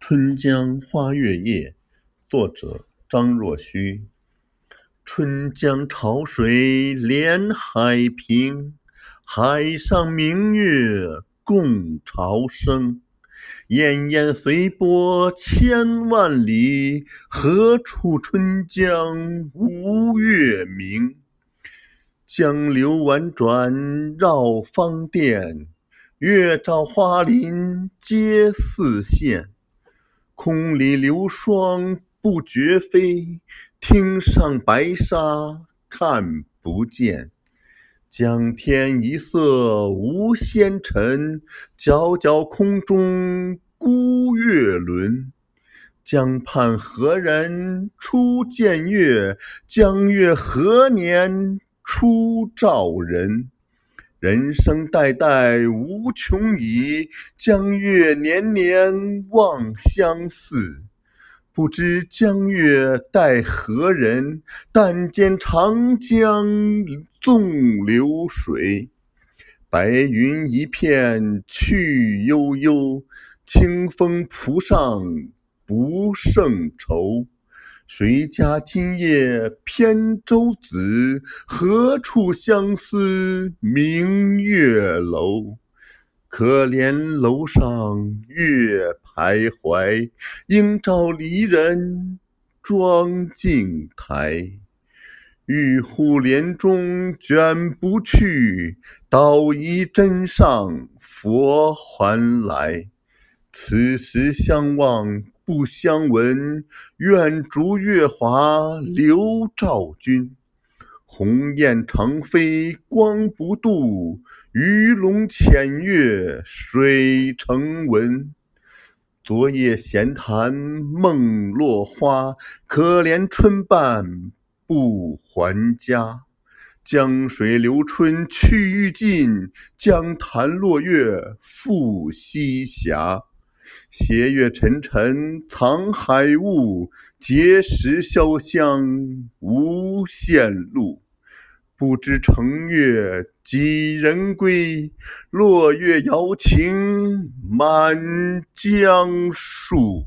春江花月夜，作者张若虚。春江潮水连海平，海上明月共潮生。滟滟随波千万里，何处春江无月明？江流宛转绕芳甸，月照花林皆似霰。空里流霜不觉飞，汀上白沙看不见。江天一色无纤尘，皎皎空中孤月轮。江畔何人初见月？江月何年初照人？人生代代无穷已，江月年年望相似。不知江月待何人？但见长江纵流水。白云一片去悠悠，清风浦上不胜愁。谁家今夜扁舟子？何处相思明月楼？可怜楼上月徘徊，应照离人妆镜台。玉户帘中卷不去，捣衣砧上拂还来。此时相望不相闻，愿逐月华流照君。鸿雁长飞光不度，鱼龙潜跃水成文。昨夜闲谈梦落花，可怜春半不还家。江水流春去欲尽，江潭落月复西斜。斜月沉沉藏海雾，碣石潇湘无限路。不知乘月几人归？落月摇情满江树。